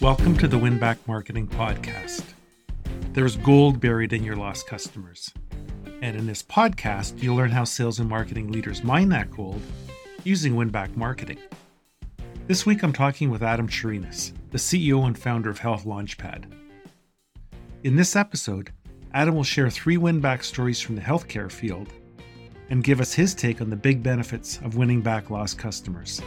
Welcome to the Winback Marketing Podcast. There's gold buried in your lost customers. And in this podcast, you'll learn how sales and marketing leaders mine that gold using Winback Marketing. This week, I'm talking with Adam Turinas, the CEO and founder of Health Launchpad. In this episode, Adam will share three win-back stories from the healthcare field and give us his take on the big benefits of winning back lost customers.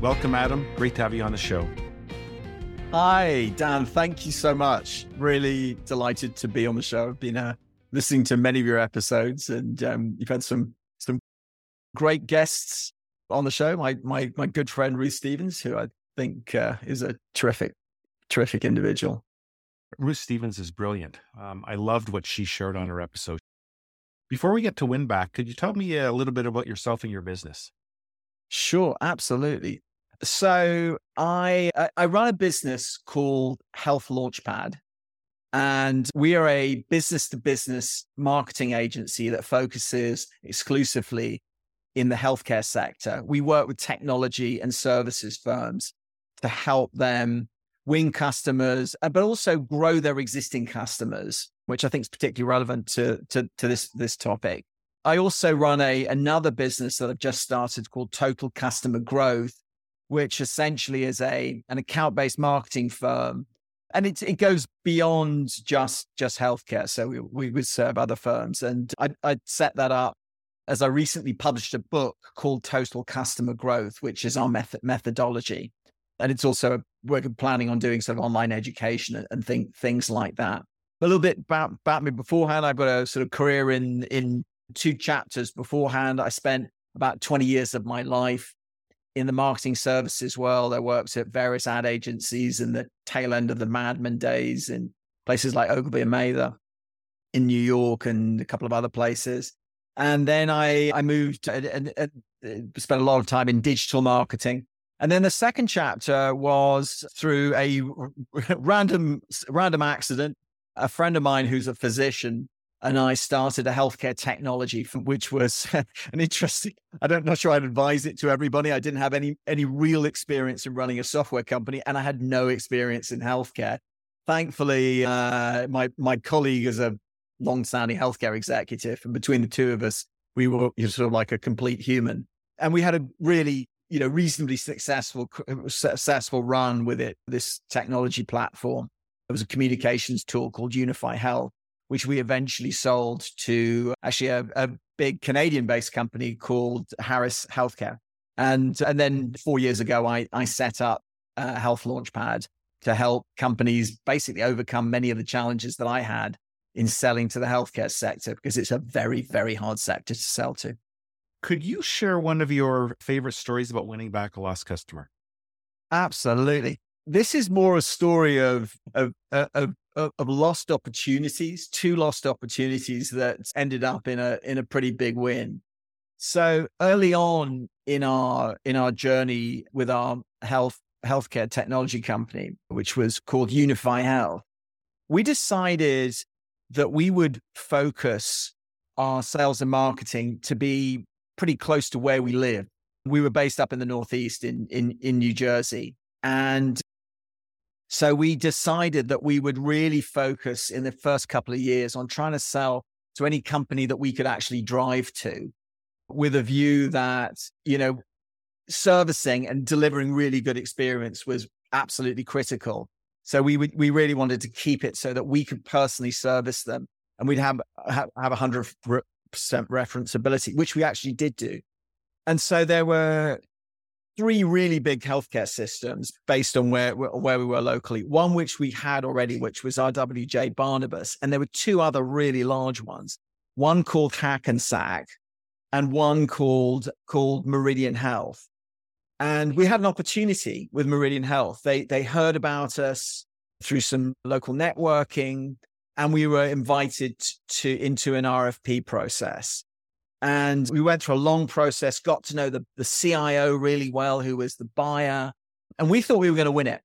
Welcome, Adam. Great to have you on the show. Hi, Dan. Thank you so much. Really delighted to be on the show. I've been uh, listening to many of your episodes, and um, you've had some some great guests on the show. My my my good friend Ruth Stevens, who I think uh, is a terrific terrific individual. Ruth Stevens is brilliant. Um, I loved what she shared on her episode. Before we get to win back, could you tell me a little bit about yourself and your business? Sure, absolutely. So I I run a business called Health Launchpad, and we are a business to business marketing agency that focuses exclusively in the healthcare sector. We work with technology and services firms to help them win customers, uh, but also grow their existing customers, which I think is particularly relevant to, to, to this, this topic. I also run a another business that I've just started called Total Customer Growth, which essentially is a an account based marketing firm, and it it goes beyond just just healthcare. So we we would serve other firms, and I I set that up as I recently published a book called Total Customer Growth, which is our method methodology and it's also we're planning on doing sort of online education and, and things like that. A little bit about, about me beforehand. I've got a sort of career in in two chapters beforehand. I spent about 20 years of my life in the marketing services world. I worked at various ad agencies in the tail end of the Mad Men days in places like Ogilvy and Mather in New York and a couple of other places. And then I, I moved and, and, and uh, spent a lot of time in digital marketing and then the second chapter was through a random random accident. A friend of mine who's a physician and I started a healthcare technology, which was an interesting. I don't not sure I'd advise it to everybody. I didn't have any any real experience in running a software company, and I had no experience in healthcare. Thankfully, uh, my my colleague is a long-standing healthcare executive, and between the two of us, we were sort of like a complete human, and we had a really you know reasonably successful uh, successful run with it this technology platform it was a communications tool called unify health which we eventually sold to actually a, a big canadian based company called harris healthcare and and then four years ago i i set up a health launchpad to help companies basically overcome many of the challenges that i had in selling to the healthcare sector because it's a very very hard sector to sell to could you share one of your favorite stories about winning back a lost customer? Absolutely. This is more a story of of, uh, of of, of lost opportunities, two lost opportunities that ended up in a in a pretty big win. So early on in our in our journey with our health healthcare technology company, which was called Unify Health, we decided that we would focus our sales and marketing to be pretty close to where we live. We were based up in the Northeast in, in, in New Jersey. And so we decided that we would really focus in the first couple of years on trying to sell to any company that we could actually drive to with a view that, you know, servicing and delivering really good experience was absolutely critical. So we would, we really wanted to keep it so that we could personally service them and we'd have, have, a hundred percent referenceability, which we actually did do. And so there were three really big healthcare systems based on where, where we were locally. One which we had already, which was RWJ Barnabas. And there were two other really large ones, one called Hackensack and one called, called Meridian Health. And we had an opportunity with Meridian Health. They, they heard about us through some local networking and we were invited to into an RFP process. And we went through a long process, got to know the, the CIO really well, who was the buyer. And we thought we were going to win it.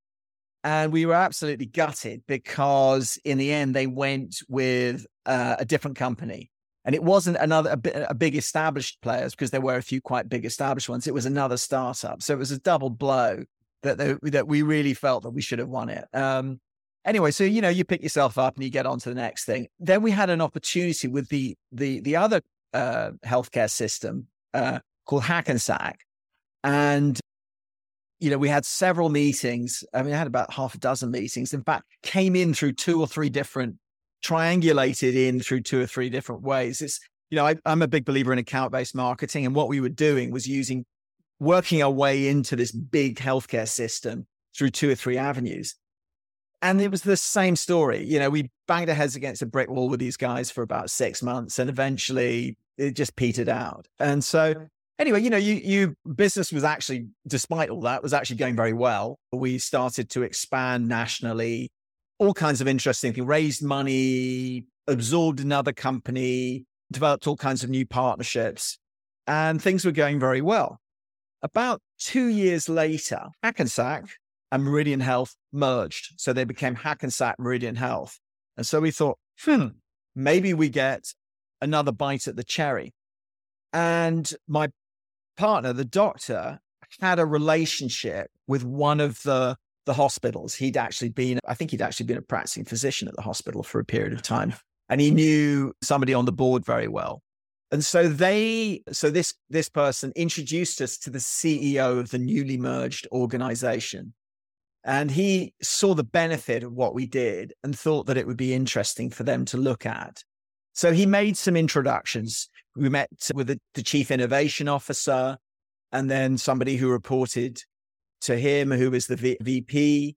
And we were absolutely gutted because in the end, they went with uh, a different company. And it wasn't another a, a, big established players because there were a few quite big established ones. It was another startup, so it was a double blow that they, that we really felt that we should have won it. Um, anyway, so you know, you pick yourself up and you get on to the next thing. Then we had an opportunity with the the the other uh, healthcare system uh, called Hackensack, and you know, we had several meetings. I mean, I had about half a dozen meetings. In fact, came in through two or three different triangulated in through two or three different ways. It's, you know, I, I'm a big believer in account based marketing. And what we were doing was using, working our way into this big healthcare system through two or three avenues. And it was the same story. You know, we banged our heads against a brick wall with these guys for about six months and eventually it just petered out. And so, anyway, you know, you, you business was actually, despite all that, was actually going very well. We started to expand nationally all kinds of interesting things, raised money, absorbed another company, developed all kinds of new partnerships, and things were going very well. About two years later, Hackensack and Meridian Health merged. So they became Hackensack Meridian Health. And so we thought, hmm, maybe we get another bite at the cherry. And my partner, the doctor, had a relationship with one of the the hospitals. He'd actually been, I think he'd actually been a practicing physician at the hospital for a period of time. And he knew somebody on the board very well. And so they, so this this person introduced us to the CEO of the newly merged organization. And he saw the benefit of what we did and thought that it would be interesting for them to look at. So he made some introductions. We met with the, the chief innovation officer and then somebody who reported to him, who was the v- VP.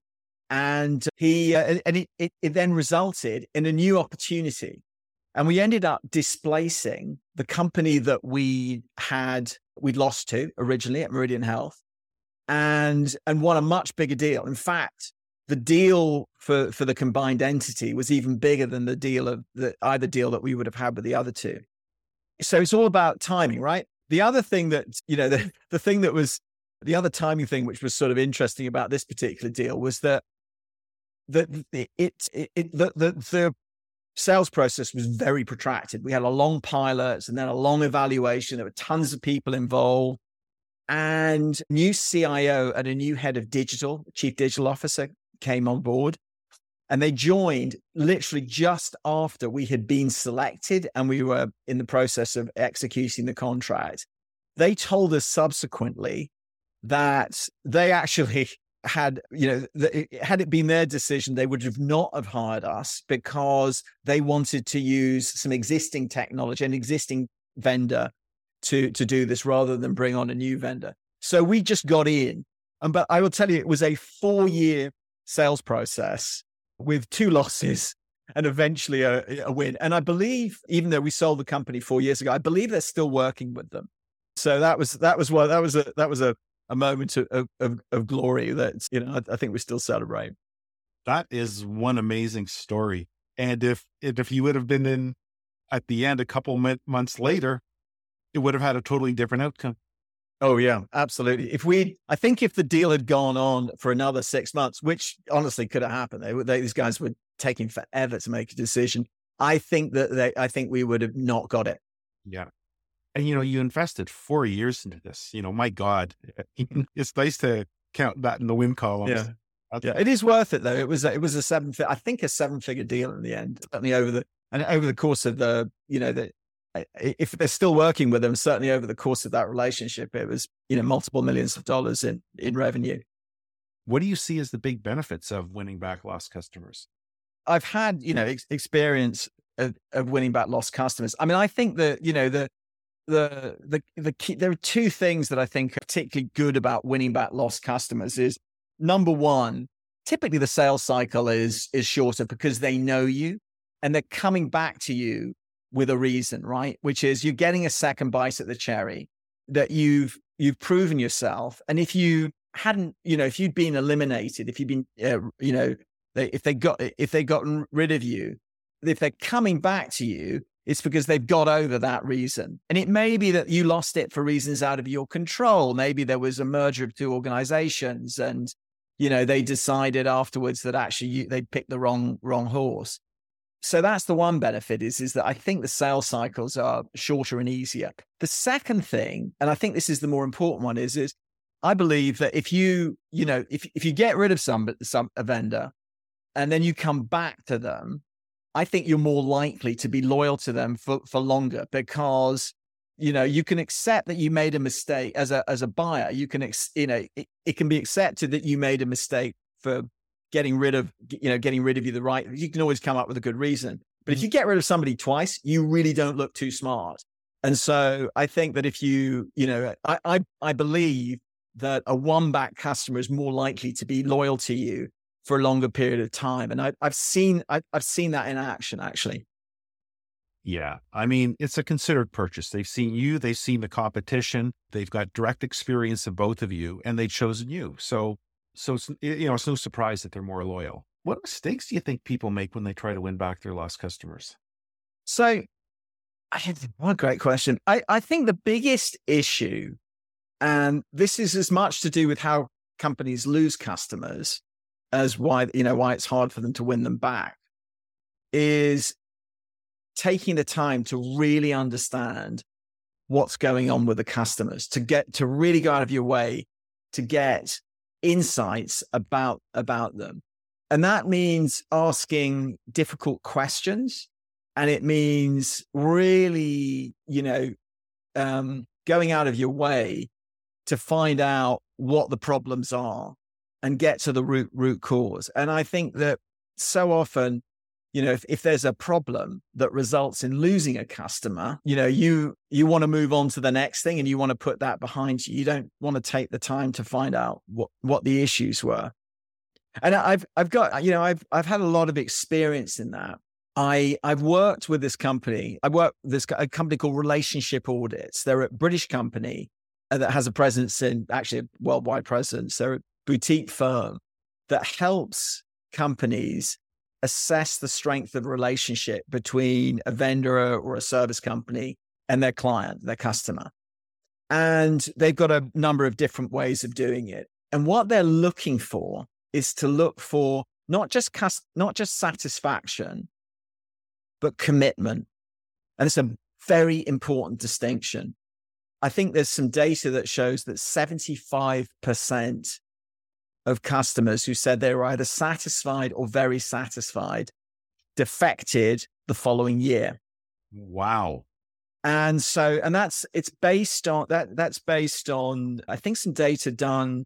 And he, uh, and it, it, it then resulted in a new opportunity. And we ended up displacing the company that we had, we'd lost to originally at Meridian Health and, and won a much bigger deal. In fact, the deal for, for the combined entity was even bigger than the deal of the either deal that we would have had with the other two. So it's all about timing, right? The other thing that, you know, the, the thing that was the other timing thing, which was sort of interesting about this particular deal, was that that it, it, it the, the, the sales process was very protracted. We had a long pilot and then a long evaluation. There were tons of people involved, and new CIO and a new head of digital, chief digital officer, came on board. And they joined literally just after we had been selected and we were in the process of executing the contract. They told us subsequently that they actually had you know had it been their decision they would have not have hired us because they wanted to use some existing technology an existing vendor to to do this rather than bring on a new vendor so we just got in and but i will tell you it was a four year sales process with two losses and eventually a, a win and i believe even though we sold the company four years ago i believe they're still working with them so that was that was what that was a that was a a moment of, of, of glory that, you know, I, I think we still celebrate. That is one amazing story. And if, if you would have been in at the end a couple months later, it would have had a totally different outcome. Oh yeah, absolutely. If we, I think if the deal had gone on for another six months, which honestly could have happened, they, they, these guys were taking forever to make a decision. I think that they, I think we would have not got it. Yeah and you know you invested four years into this you know my god it's nice to count that in the win column yeah yeah it is worth it though it was it was a seven i think a seven figure deal in the end certainly over the and over the course of the you know the if they're still working with them certainly over the course of that relationship it was you know multiple millions of dollars in in revenue what do you see as the big benefits of winning back lost customers i've had you know ex- experience of, of winning back lost customers i mean i think that you know the the the the key, there are two things that I think are particularly good about winning back lost customers. Is number one, typically the sales cycle is is shorter because they know you and they're coming back to you with a reason, right? Which is you're getting a second bite at the cherry that you've you've proven yourself, and if you hadn't, you know, if you'd been eliminated, if you'd been, uh, you know, they, if they got if they gotten rid of you, if they're coming back to you, it's because they've got over that reason. And it may be that you lost it for reasons out of your control. Maybe there was a merger of two organizations and, you know, they decided afterwards that actually you, they picked the wrong, wrong horse. So that's the one benefit is, is that I think the sales cycles are shorter and easier. The second thing, and I think this is the more important one, is, is I believe that if you, you know, if, if you get rid of some, some a vendor and then you come back to them, I think you're more likely to be loyal to them for, for longer because you know you can accept that you made a mistake as a as a buyer you can ex, you know it, it can be accepted that you made a mistake for getting rid of you know getting rid of you the right you can always come up with a good reason but if mm. you get rid of somebody twice you really don't look too smart and so i think that if you you know i i, I believe that a one back customer is more likely to be loyal to you for a longer period of time and I, i've seen I, i've seen that in action actually yeah. I mean, it's a considered purchase. They've seen you, they've seen the competition, they've got direct experience of both of you, and they've chosen you. So, so it's, you know, it's no surprise that they're more loyal. What mistakes do you think people make when they try to win back their lost customers? So, what a one great question. I, I think the biggest issue, and this is as much to do with how companies lose customers as why, you know, why it's hard for them to win them back, is taking the time to really understand what's going on with the customers, to get to really go out of your way to get insights about about them. And that means asking difficult questions. And it means really, you know, um, going out of your way to find out what the problems are and get to the root root cause. And I think that so often you know if, if there's a problem that results in losing a customer you know you you want to move on to the next thing and you want to put that behind you you don't want to take the time to find out what what the issues were and i've i've got you know i've i've had a lot of experience in that I I've worked with this company. I work with this a company called Relationship Audits. They're a British company uh, that has a presence in actually a worldwide presence. They're a boutique firm that helps companies assess the strength of relationship between a vendor or a service company and their client, their customer. And they've got a number of different ways of doing it. And what they're looking for is to look for not just not just satisfaction, but commitment. And it's a very important distinction. I think there's some data that shows that 75% of customers who said they were either satisfied or very satisfied defected the following year. Wow. And so, and that's it's based on that. That's based on I think some data done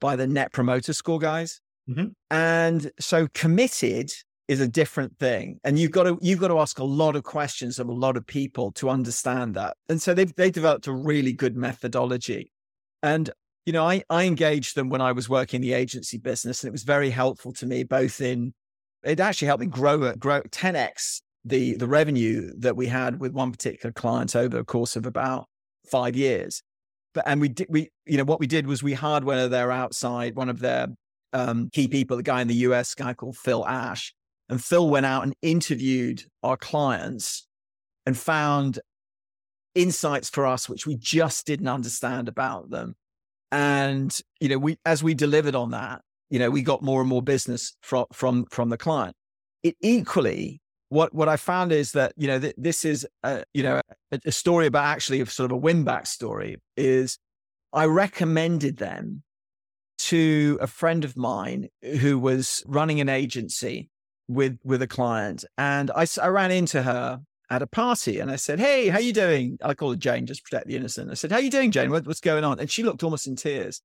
by the Net Promoter Score guys. Mm-hmm. And so, committed is a different thing, and you've got to you've got to ask a lot of questions of a lot of people to understand that. And so they've they developed a really good methodology. And you know, I, I engaged them when I was working the agency business, and it was very helpful to me, both in it actually helped me grow grow 10x the the revenue that we had with one particular client over the course of about five years. But and we did we you know what we did was we hired one of their outside one of their um, key people, the guy in the US, guy called Phil Ash, and Phil went out and interviewed our clients and found insights for us which we just didn't understand about them and you know we as we delivered on that you know we got more and more business from from from the client. It equally what what i found is that you know th- this is a, you know a, a story about actually sort of a win back story is i recommended them to a friend of mine who was running an agency with with a client. And I, I ran into her at a party and I said, Hey, how you doing? I call her Jane, just protect the innocent. I said, How you doing, Jane? What, what's going on? And she looked almost in tears.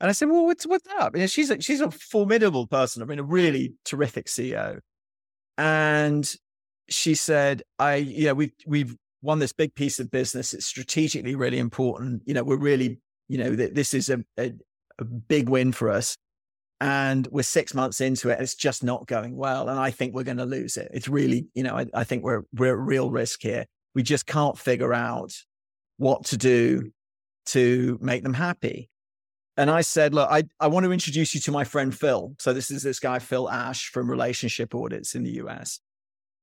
And I said, Well, what's what's up? And she's a, she's a formidable person. I mean, a really terrific CEO. And she said, I, you know, we've we've won this big piece of business. It's strategically really important. You know, we're really, you know, this is a, a, a big win for us and we're six months into it. It's just not going well. And I think we're going to lose it. It's really, mm. you know, I, I, think we're, we're at real risk here. We just can't figure out what to do to make them happy. And I said, look, I, I want to introduce you to my friend Phil. So this is this guy, Phil Ash from Relationship Audits in the US.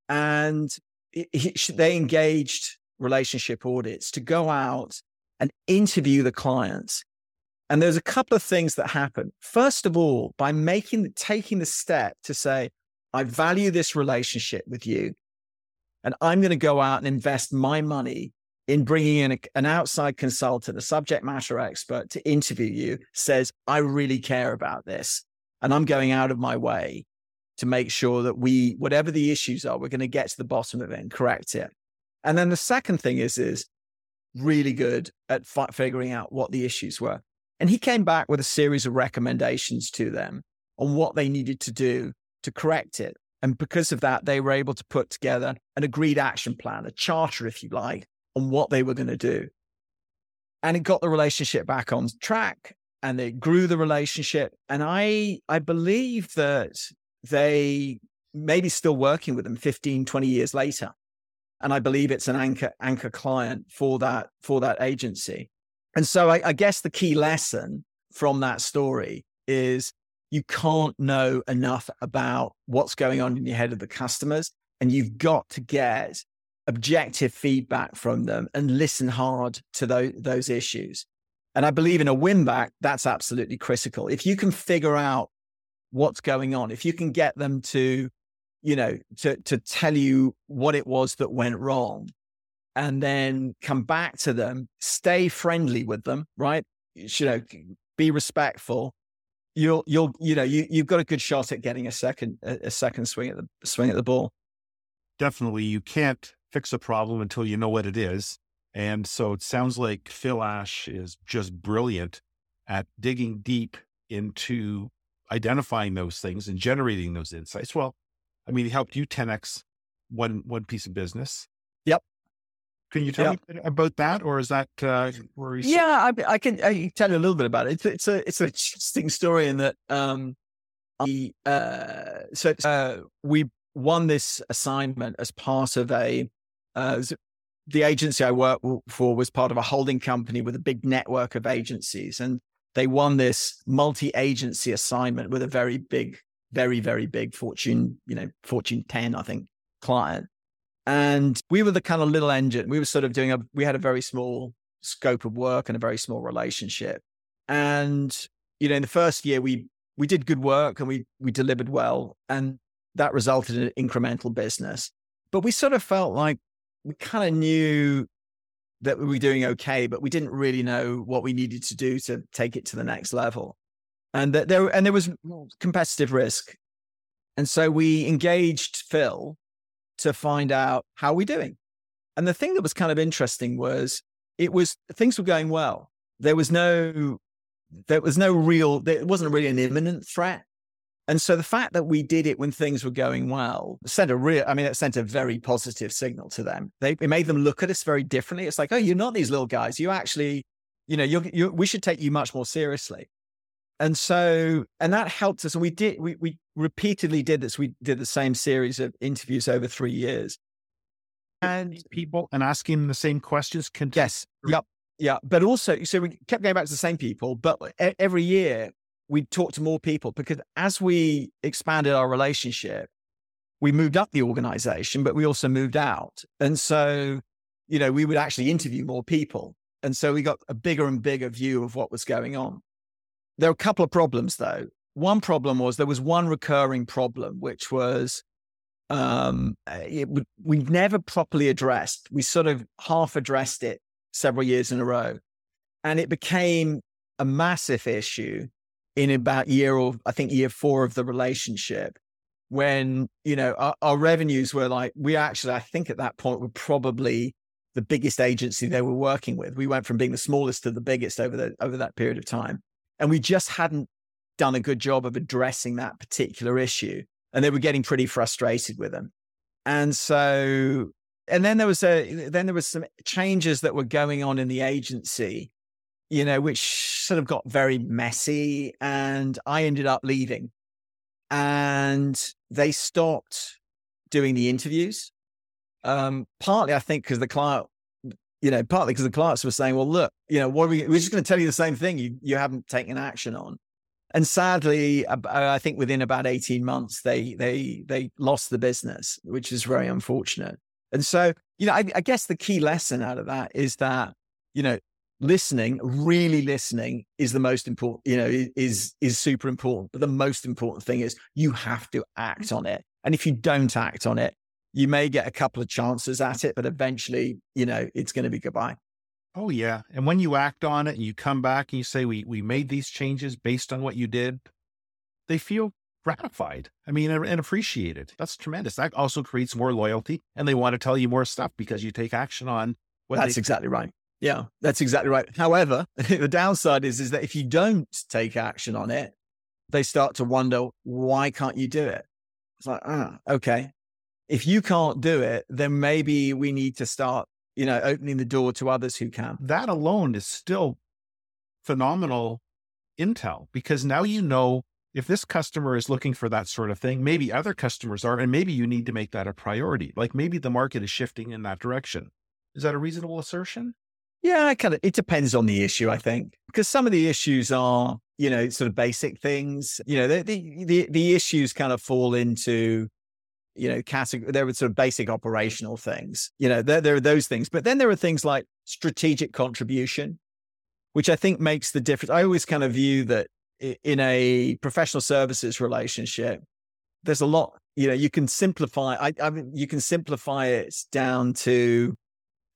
And he, they engaged relationship audits to go out and interview the clients and there's a couple of things that happen. First of all, by making taking the step to say, I value this relationship with you. And I'm going to go out and invest my money in bringing in a, an outside consultant, a subject matter expert to interview you, says, I really care about this. And I'm going out of my way to make sure that we, whatever the issues are, we're going to get to the bottom of it and correct it. And then the second thing is, is really good at fi- figuring out what the issues were. And he came back with a series of recommendations to them on what they needed to do to correct it. And because of that, they were able to put together an agreed action plan, a charter, if you like, on what they were going to do. And it got the relationship back on track and it grew the relationship. And I, I believe that they may be still working with them 15, 20 years later. And I believe it's an anchor, anchor client for that, for that agency. And so I, I guess the key lesson from that story is you can't know enough about what's going on in your head of the customers. And you've got to get objective feedback from them and listen hard to those, those issues. And I believe in a win back, that's absolutely critical. If you can figure out what's going on, if you can get them to, you know, to, to tell you what it was that went wrong and then come back to them, stay friendly with them, right? You know, be respectful. You'll, you'll, you know, you, you've got a good shot at getting a second, a, a second swing at the swing at the ball. Definitely. You can't fix a problem until you know what it is. And so it sounds like Phil Ash is just brilliant at digging deep into identifying those things and generating those insights. Well, I mean, he helped you 10x one one piece of business. Yep. Can you tell yep. me about that, or is that uh. Yeah, I, I, can. I can tell you a little bit about it. It's, it's a it's an interesting story in that um, I, uh, so uh, we won this assignment as part of a uh, the agency I work for was part of a holding company with a big network of agencies, and they won this multi-agency assignment with a very big, very very big Fortune, you know, Fortune ten, I think, client. And we were the kind of little engine. We were sort of doing a, we had a very small scope of work and a very small relationship. And, you know, in the first year, we, we did good work and we, we delivered well. And that resulted in incremental business. But we sort of felt like we kind of knew that we were doing okay, but we didn't really know what we needed to do to take it to the next level. And that there, and there was competitive risk. And so we engaged Phil to find out how we're doing. And the thing that was kind of interesting was it was things were going well. There was no, there was no real, there wasn't really an imminent threat. And so the fact that we did it when things were going well sent a real, I mean, it sent a very positive signal to them. They, it made them look at us very differently. It's like, oh, you're not these little guys. You actually, you know, you're, you're, we should take you much more seriously. And so, and that helped us. And we did, we, we repeatedly did this. We did the same series of interviews over three years. And people and asking the same questions. Can yes. Yep. Yeah. But also, so we kept going back to the same people, but every year we talked to more people because as we expanded our relationship, we moved up the organization, but we also moved out. And so, you know, we would actually interview more people. And so we got a bigger and bigger view of what was going on. There were a couple of problems though. One problem was there was one recurring problem, which was um, it, we never properly addressed. We sort of half addressed it several years in a row. And it became a massive issue in about year or I think year four of the relationship when, you know, our, our revenues were like, we actually, I think at that point were probably the biggest agency they were working with. We went from being the smallest to the biggest over the over that period of time. And we just hadn't done a good job of addressing that particular issue. And they were getting pretty frustrated with them. And so, and then there was a, then there was some changes that were going on in the agency, you know, which sort of got very messy. And I ended up leaving. And they stopped doing the interviews. Um, partly, I think, because the client you know, partly because the clients were saying, well, look, you know, what are we, we're just going to tell you the same thing you, you haven't taken action on. And sadly, uh, I think within about 18 months, they, they, they lost the business, which is very unfortunate. And so, you know, I, I guess the key lesson out of that is that, you know, listening, really listening is the most important, you know, is, is super important. But the most important thing is you have to act mm-hmm. on it And if you don't act on it, you may get a couple of chances at it, but eventually, you know, it's going to be goodbye. Oh yeah. And when you act on it and you come back and you say, we, we made these changes based on what you did, they feel gratified. I mean, and appreciated. That's tremendous. That also creates more loyalty and they want to tell you more stuff because you take action on what That's they- exactly right. Yeah, that's exactly right. However, the downside is, is that if you don't take action on it, they start to wonder, why can't you do it? It's like, ah, okay. If you can't do it, then maybe we need to start, you know, opening the door to others who can. That alone is still phenomenal intel because now you know if this customer is looking for that sort of thing, maybe other customers are, and maybe you need to make that a priority. Like maybe the market is shifting in that direction. Is that a reasonable assertion? Yeah, kind of. It depends on the issue, I think, because some of the issues are, you know, sort of basic things. You know, the the the, the issues kind of fall into, you know, category. There were sort of basic operational things. You know, there there are those things, but then there are things like strategic contribution, which I think makes the difference. I always kind of view that in a professional services relationship, there's a lot. You know, you can simplify. I, I mean, you can simplify it down to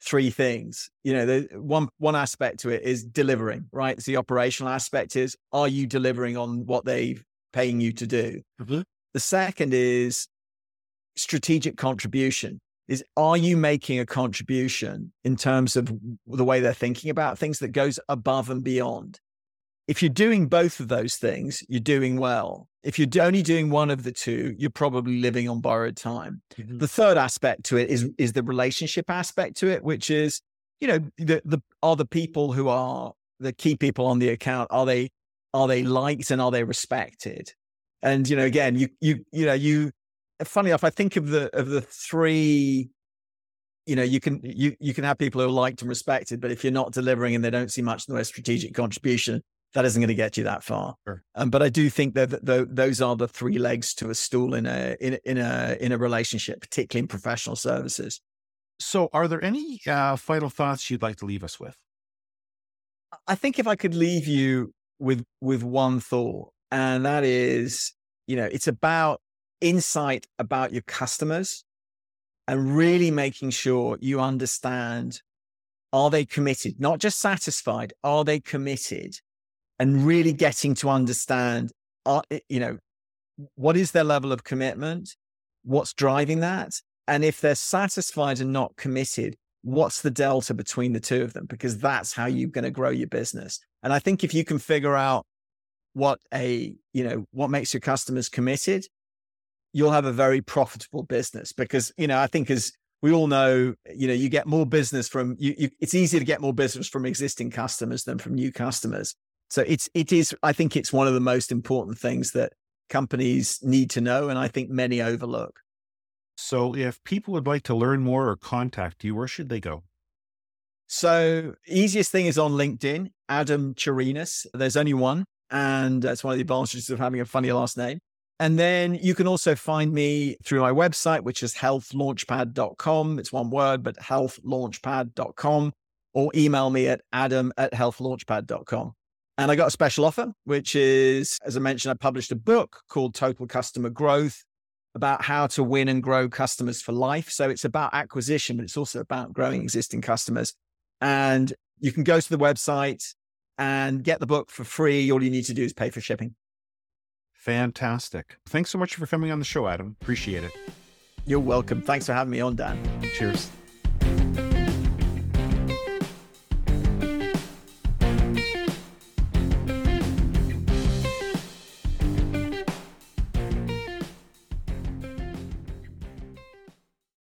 three things. You know, the one one aspect to it is delivering, right? So the operational aspect is are you delivering on what they're paying you to do? Mm-hmm. The second is strategic contribution. Is are you making a contribution in terms of the way they're thinking about things that goes above and beyond? If you're doing both of those things, you're doing well. If you're only doing one of the two, you're probably living on borrowed time. Mm-hmm. The third aspect to it is is the relationship aspect to it, which is, you know, the the are the people who are the key people on the account are they are they liked and are they respected? And you know, again, you you you know, you funny enough, I think of the of the three you know you can you you can have people who are liked and respected but if you're not delivering and they don't see much in the way of strategic contribution that isn't going to get you that far. Sure. Um, but I do think that the, those are the three legs to a stool in a in, in a in a relationship, particularly in professional services. So, are there any uh, final thoughts you'd like to leave us with? I think if I could leave you with with one thought, and that is, you know, it's about insight about your customers and really making sure you understand are they committed, not just satisfied, are they committed? and really getting to understand, uh, you know, what is their level of commitment? What's driving that? And if they're satisfied and not committed, what's the delta between the two of them? Because that's how you're going to grow your business. And I think if you can figure out what a, you know, what makes your customers committed, you'll have a very profitable business because, you know, I think as we all know, you know, you get more business from you, you it's easier to get more business from existing customers than from new customers. So it's it is I think it's one of the most important things that companies need to know, and I think many overlook. So if people would like to learn more or contact you, where should they go? So easiest thing is on LinkedIn, Adam Turinas. There's only one, and that's one of the advantages of having a funny last name. And then you can also find me through my website, which is healthlaunchpad.com. It's one word, but healthlaunchpad.com, or email me at adam at healthlaunchpad.com. And I got a special offer, which is, as I mentioned, I published a book called Total Customer Growth about how to win and grow customers for life. So it's about acquisition, but it's also about growing existing customers. And you can go to the website and get the book for free. All you need to do is pay for shipping. Fantastic. Thanks so much for coming on the show, Adam. Appreciate it. You're welcome. Thanks for having me on, Dan. Cheers.